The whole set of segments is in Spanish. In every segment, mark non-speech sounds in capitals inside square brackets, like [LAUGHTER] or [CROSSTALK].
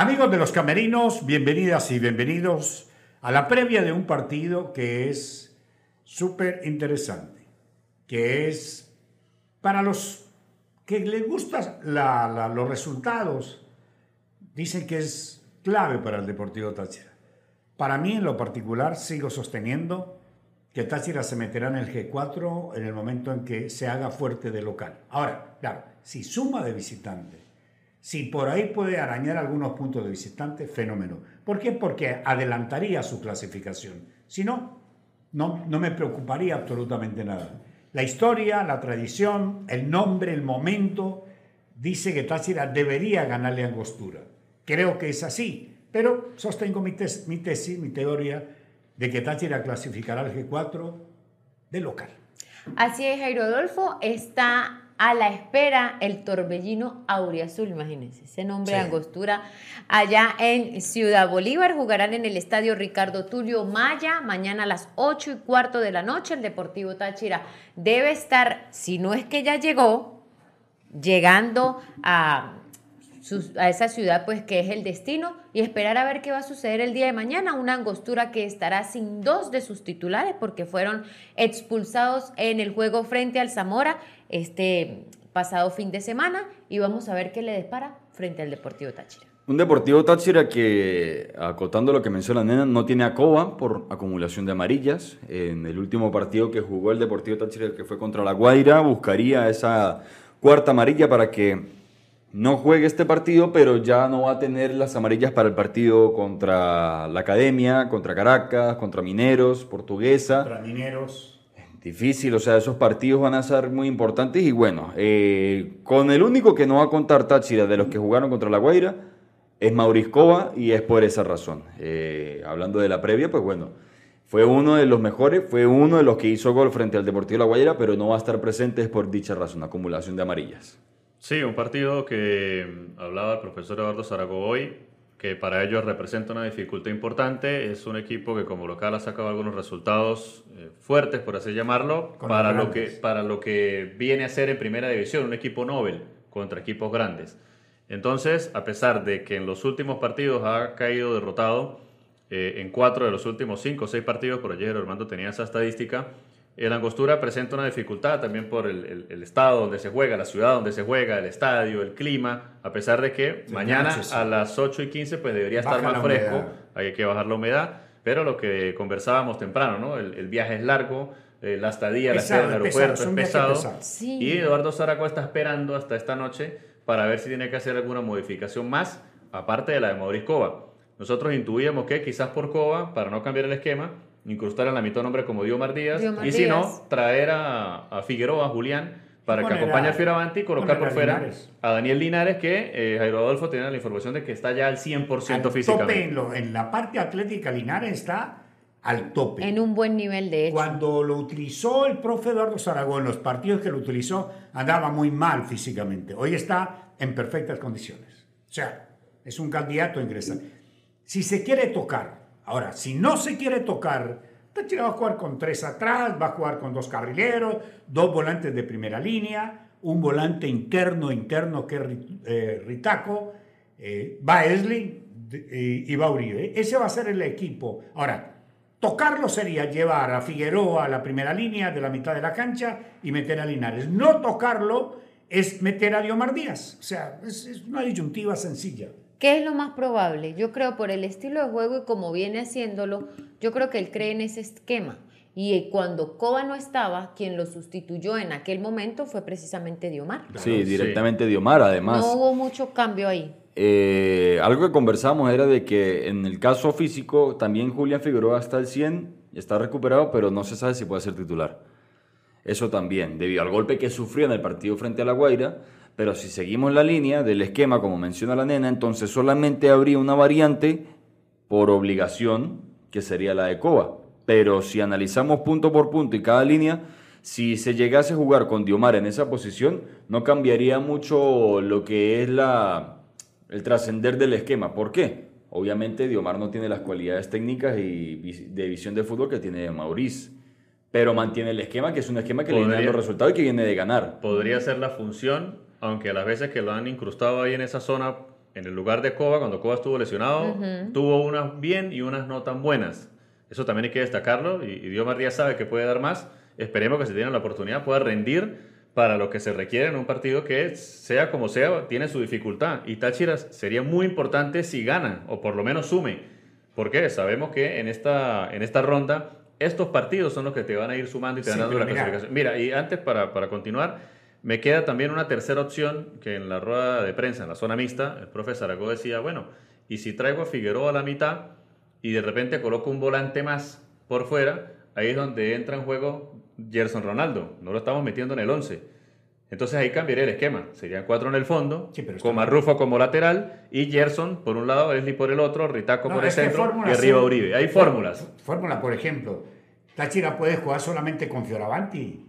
Amigos de los camerinos, bienvenidas y bienvenidos a la previa de un partido que es súper interesante, que es para los que les gustan los resultados, dicen que es clave para el Deportivo Táchira. Para mí, en lo particular, sigo sosteniendo que Táchira se meterá en el G4 en el momento en que se haga fuerte de local. Ahora, claro, si suma de visitante si por ahí puede arañar algunos puntos de visitante, fenómeno. ¿Por qué? Porque adelantaría su clasificación. Si no, no, no me preocuparía absolutamente nada. La historia, la tradición, el nombre, el momento, dice que Táchira debería ganarle Angostura. Creo que es así, pero sostengo mi, mi tesis, mi teoría, de que Táchira clasificará al G4 de local. Así es, Jairo Adolfo, está a la espera el torbellino auriazul, imagínense, ese nombre de angostura, allá en Ciudad Bolívar. Jugarán en el estadio Ricardo Tulio Maya, mañana a las 8 y cuarto de la noche. El Deportivo Táchira debe estar, si no es que ya llegó, llegando a a esa ciudad, pues que es el destino, y esperar a ver qué va a suceder el día de mañana. Una angostura que estará sin dos de sus titulares porque fueron expulsados en el juego frente al Zamora este pasado fin de semana y vamos a ver qué le despara frente al Deportivo Táchira. Un Deportivo Táchira que, acotando lo que menciona Nena, no tiene a Coba por acumulación de amarillas. En el último partido que jugó el Deportivo Táchira, que fue contra la Guaira, buscaría esa cuarta amarilla para que no juegue este partido, pero ya no va a tener las amarillas para el partido contra la Academia, contra Caracas, contra Mineros, Portuguesa. Contra Mineros. Difícil, o sea, esos partidos van a ser muy importantes y bueno, eh, con el único que no va a contar Táchira de los que jugaron contra la Guaira es Mauriscova y es por esa razón. Eh, hablando de la previa, pues bueno, fue uno de los mejores, fue uno de los que hizo gol frente al Deportivo La Guaira, pero no va a estar presente por dicha razón, acumulación de amarillas. Sí, un partido que hablaba el profesor Eduardo Zaragoza que para ellos representa una dificultad importante. Es un equipo que como local ha sacado algunos resultados eh, fuertes, por así llamarlo, para lo, que, para lo que viene a ser en primera división, un equipo Nobel contra equipos grandes. Entonces, a pesar de que en los últimos partidos ha caído derrotado, eh, en cuatro de los últimos cinco o seis partidos, por ayer Armando tenía esa estadística, la angostura presenta una dificultad también por el, estado donde se juega, la ciudad donde se juega, el estadio, el clima, a pesar de que mañana a las 8 y 15 pues debería estar más fresco, hay que bajar la humedad, pero lo que conversábamos temprano, ¿no? El, viaje es largo, eh, la estadía, la espera en el aeropuerto es pesado, y Eduardo Zaraco está esperando hasta esta noche para ver si tiene que hacer alguna modificación más, aparte de la de Mauricio Cova. Nosotros intuíamos que quizás por Cova, para no cambiar el esquema, incrustar en la mitad nombre como Diomar Díaz, y si no, traer a, a Figueroa, a Julián, para que acompañe a Fioravanti y colocar por fuera a Daniel Linares, que eh, Jairo Adolfo tiene la información de que está ya al 100% físicamente. Tope en, la parte atlética, Linares está al tope. En un buen nivel de hecho. Cuando lo utilizó el profe Eduardo Zaragoza, en los partidos que lo utilizó, andaba muy mal físicamente. Hoy está en perfectas condiciones. O sea, es un candidato a ingresar. Si se quiere tocar Ahora, si no se quiere tocar, Táchira va a jugar con tres atrás, va a jugar con dos carrileros, dos volantes de primera línea, un volante interno, interno que es eh, Ritaco, eh, va Esli y va Uribe. Ese va a ser el equipo. Ahora, tocarlo sería llevar a Figueroa a la primera línea de la mitad de la cancha y meter a Linares. No tocarlo es meter a Diomar Díaz. O sea, es una disyuntiva sencilla. ¿Qué es lo más probable? Yo creo por el estilo de juego y como viene haciéndolo, yo creo que él cree en ese esquema. Y cuando Coba no estaba, quien lo sustituyó en aquel momento fue precisamente Diomar. Sí, directamente Diomar, además. No hubo mucho cambio ahí. Eh, algo que conversamos era de que en el caso físico también Julián Figueroa está al 100, está recuperado, pero no se sabe si puede ser titular. Eso también, debido al golpe que sufrió en el partido frente a La Guaira, pero si seguimos la línea del esquema, como menciona la nena, entonces solamente habría una variante por obligación, que sería la de Coba. Pero si analizamos punto por punto y cada línea, si se llegase a jugar con Diomar en esa posición, no cambiaría mucho lo que es la, el trascender del esquema. ¿Por qué? Obviamente Diomar no tiene las cualidades técnicas y de visión de fútbol que tiene Maurice pero mantiene el esquema, que es un esquema que le da los resultados y que viene de ganar. Podría ser la función aunque a las veces que lo han incrustado ahí en esa zona en el lugar de Coba, cuando Coba estuvo lesionado, tuvo unas bien y unas no tan buenas. Eso también hay que destacarlo y, y Dios María sabe que puede dar más. Esperemos que si tiene la oportunidad pueda rendir para lo que se requiere en un partido que sea como sea, tiene su dificultad. Y Táchira sería muy importante si gana o por lo menos sume. porque Sabemos que en esta, en esta ronda estos partidos son los que te van a ir sumando y te van dando la clasificación. Mira, y antes para, para continuar, me queda también una tercera opción que en la rueda de prensa, en la zona mixta, el profe Zaragoza decía, bueno, y si traigo a Figueroa a la mitad y de repente coloco un volante más por fuera, ahí es donde entra en juego Gerson Ronaldo. No lo estamos metiendo en el 11. Entonces ahí cambiaría el esquema. Serían cuatro en el fondo, con Marrufo como lateral y Gerson por un lado, Esli por el otro, Ritaco por el centro y arriba Uribe. Hay fórmulas. Fórmula, por ejemplo, Táchira puede jugar solamente con Fioravanti.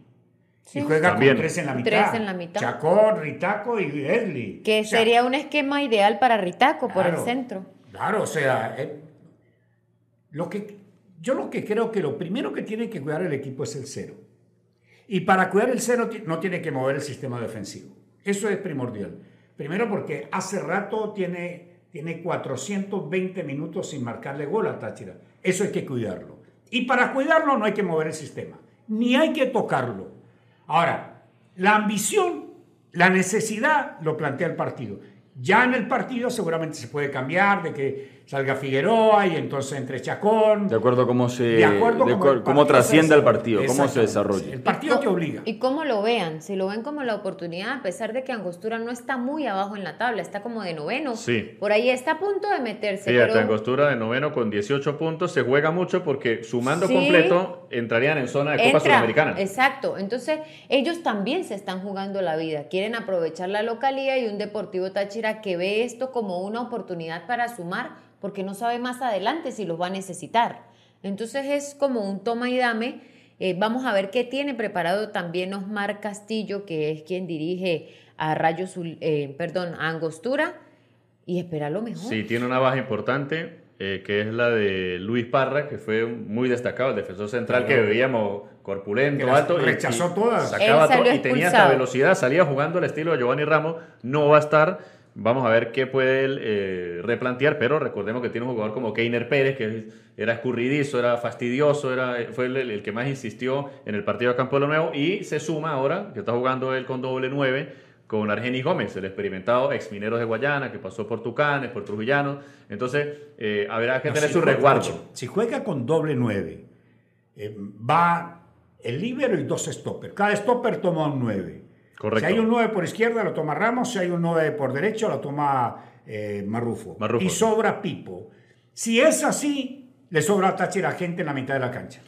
Y juega con tres en la mitad. Tres en la mitad. Chacón, Ritaco y Esli. Que sería un esquema ideal para Ritaco por el centro. Claro, o sea, eh, lo que yo lo que creo que lo primero que tiene que cuidar el equipo es el cero. Y para cuidar el cero no tiene que mover el sistema defensivo. Eso es primordial. Primero porque hace rato tiene, tiene 420 minutos sin marcarle gol a Táchira. Eso hay que cuidarlo. Y para cuidarlo no hay que mover el sistema, ni hay que tocarlo. Ahora, la ambición, la necesidad lo plantea el partido. Ya en el partido seguramente se puede cambiar de que salga Figueroa y entonces entre Chacón. De acuerdo a cómo se de acuerdo cómo trasciende el partido, cómo se desarrolla. El partido te obliga. Y cómo lo vean, si lo ven como la oportunidad, a pesar de que Angostura no está muy abajo en la tabla, está como de noveno. Sí. Por ahí está a punto de meterse. Fíjate, pero... Angostura de noveno con 18 puntos, se juega mucho porque sumando completo entrarían en zona de Copa Sudamericana. Exacto, entonces ellos también se están jugando la vida, quieren aprovechar la localidad y un Deportivo Táchira que ve esto como una oportunidad para sumar porque no sabe más adelante si los va a necesitar. Entonces es como un toma y dame. Eh, vamos a ver qué tiene preparado también Osmar Castillo, que es quien dirige a Rayos, eh, perdón, a Angostura, y espera lo mejor. Sí, tiene una baja importante, eh, que es la de Luis Parra, que fue muy destacado, el defensor central que veíamos corpulento, alto. Rechazó todas. Sacaba todo, y tenía esta velocidad, salía jugando al estilo de Giovanni Ramos, no va a estar Vamos a ver qué puede él eh, replantear, pero recordemos que tiene un jugador como Keiner Pérez, que era escurridizo, era fastidioso, era, fue el, que más insistió en el partido de Campo de lo Nuevo y se suma ahora, que está jugando él con doble nueve, con Argenis Gómez, el experimentado ex minero de Guayana, que pasó por Tucanes, por Trujillanos. Entonces, eh, habrá que tener su resguardo. Si juega con doble nueve, eh, va el líbero y dos stoppers. Cada stopper toma un nueve. Si hay un 9 por izquierda, lo toma Ramos. Si hay un 9 por derecho, lo toma eh, Marrufo. Y sobra Pipo. Si es así, le sobra a Táchira gente en la mitad de la cancha.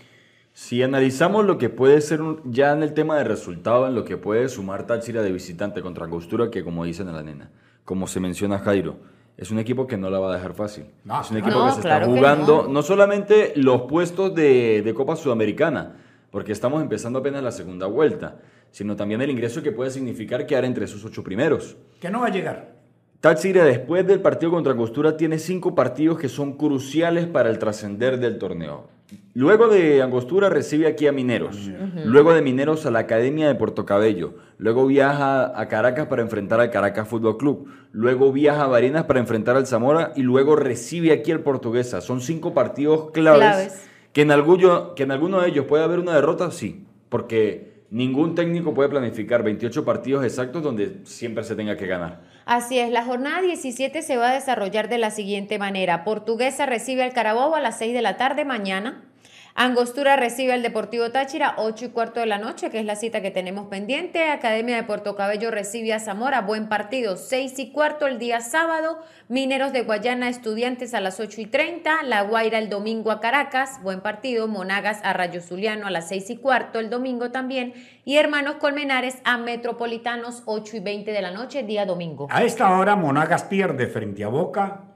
Si analizamos lo que puede ser ya en el tema de resultado, en lo que puede sumar Táchira de visitante contra Angostura, que como dicen a la nena, como se menciona Jairo, es un equipo que no la va a dejar fácil. es un equipo que se está jugando no. solamente los puestos de, de Copa Sudamericana, porque estamos empezando apenas la segunda vuelta, sino también el ingreso que puede significar quedar entre esos ocho primeros. Que no va a llegar. Táchira, después del partido contra Angostura, tiene cinco partidos que son cruciales para el trascender del torneo. Luego de Angostura recibe aquí a Mineros. Luego de Mineros a la Academia de Puerto Cabello. Luego viaja a Caracas para enfrentar al Caracas Fútbol Club. Luego viaja a Barinas para enfrentar al Zamora. Y luego recibe aquí al Portuguesa. Son cinco partidos claves, Que, en alguno, que en alguno de ellos puede haber una derrota, sí. Porque Ningún técnico puede planificar 28 partidos exactos donde siempre se tenga que ganar. Así es, la jornada 17 se va a desarrollar de la siguiente manera. Portuguesa recibe al Carabobo a las 6 de la tarde mañana. Angostura recibe al Deportivo Táchira, 8 y cuarto de la noche, que es la cita que tenemos pendiente. Academia de Puerto Cabello recibe a Zamora, buen partido, 6 y cuarto el día sábado. Mineros de Guayana, estudiantes a las 8 y 30. La Guaira el domingo a Caracas, buen partido. Monagas a Rayo Zuliano a las 6 y cuarto el domingo también. Y Hermanos Colmenares a Metropolitanos, 8 y 20 de la noche, día domingo. A esta hora Monagas pierde frente a Boca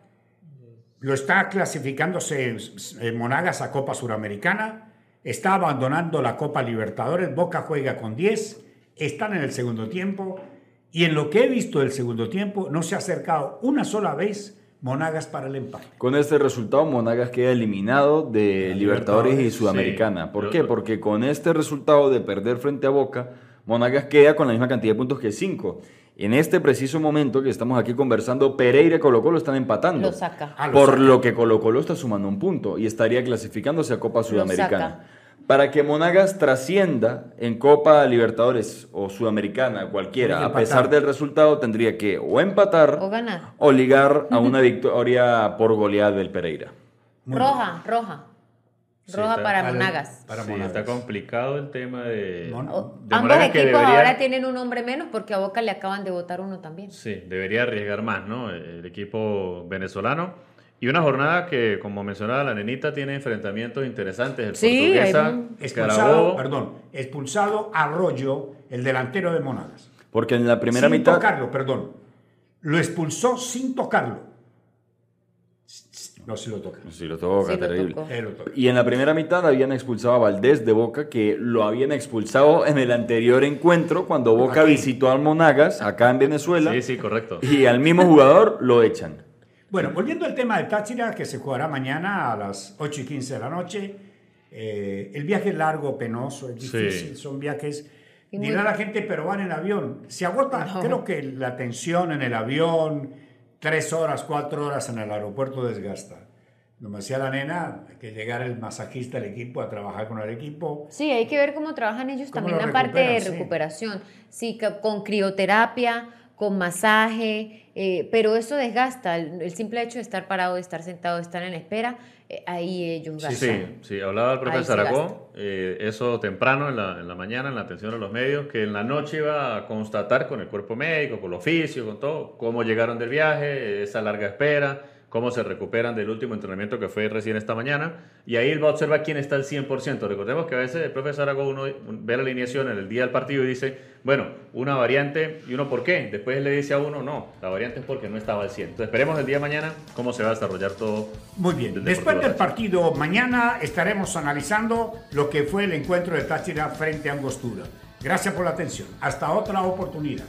lo está clasificándose Monagas a Copa Suramericana, está abandonando la Copa Libertadores, Boca juega con 10, están en el segundo tiempo y en lo que he visto del segundo tiempo no se ha acercado una sola vez Monagas para el empate. Con este resultado Monagas queda eliminado de Libertadores, y Sudamericana. ¿Por qué? Porque con este resultado de perder frente a Boca, Monagas queda con la misma cantidad de puntos que 5 En este preciso momento que estamos aquí conversando, Pereira y Colo Colo están empatando. Lo saca. Ah, lo por saca. lo que Colo Colo está sumando un punto y estaría clasificándose a Copa Sudamericana. saca. Para que Monagas trascienda en Copa Libertadores o Sudamericana, cualquiera, a pesar del resultado, tendría que o empatar O ganar. o ligar a [LAUGHS] una victoria por goleada del Pereira. Muy roja, roja. Roja para Monagas. para sí, Monagas. está complicado el tema de, Mon- O- de ambos equipos debería- ahora tienen un hombre menos porque a Boca le acaban de votar uno también. Sí, debería arriesgar más, ¿no? El equipo venezolano. Y una jornada que, como mencionaba la nenita, tiene enfrentamientos interesantes. El Sí, portuguesa, Expulsado, perdón, expulsado Arroyo, el delantero de Monagas. Porque en la primera sin mitad... tocarlo, perdón. Lo expulsó sin tocarlo. No, si lo toca. Sí, lo toca, Sí, lo terrible. Él lo toca. Y en la primera mitad habían expulsado a Valdés de Boca, que lo habían expulsado en el anterior encuentro cuando Boca Aquí. visitó al Monagas, acá en Venezuela, Sí, sí, correcto. y al mismo jugador lo echan. Bueno, volviendo al tema de Táchira, que se jugará mañana a las 8 y 15 de la noche. eh, el viaje es largo, penoso, es Sí. difícil, son viajes. Dirá la gente, pero van en avión. Se agota, No. creo que la tensión en el avión, tres horas, cuatro horas en el aeropuerto desgasta. Como decía la nena, hay que llegar el masajista del equipo a trabajar con el equipo. Sí, hay que ver cómo trabajan ellos ¿Cómo también la parte de? Sí. recuperación. Sí, que con crioterapia, con masaje, eh, pero eso desgasta. El, el simple hecho de estar parado, de estar sentado, de estar en espera, eh, ahí ellos Sí, gastan. sí, sí, hablaba el profesor se Aragó, eh, eso temprano en la, en la mañana, en la atención a los medios, que en la noche iba a constatar con el cuerpo médico, con el oficio, con todo, cómo llegaron del viaje, esa larga espera, cómo se recuperan del último entrenamiento que fue recién esta mañana, y ahí él va a observar quién está al 100%. Recordemos que a veces el profesor Aragó uno ve la alineación en el día del partido y dice, bueno, una variante, y uno por qué, después le dice a uno, no, la variante es porque no estaba al 100. Entonces esperemos el día de mañana cómo se va a desarrollar todo. Muy bien. Después del partido mañana estaremos analizando lo que fue el encuentro de Táchira frente a Angostura. Gracias por la atención. Hasta otra oportunidad.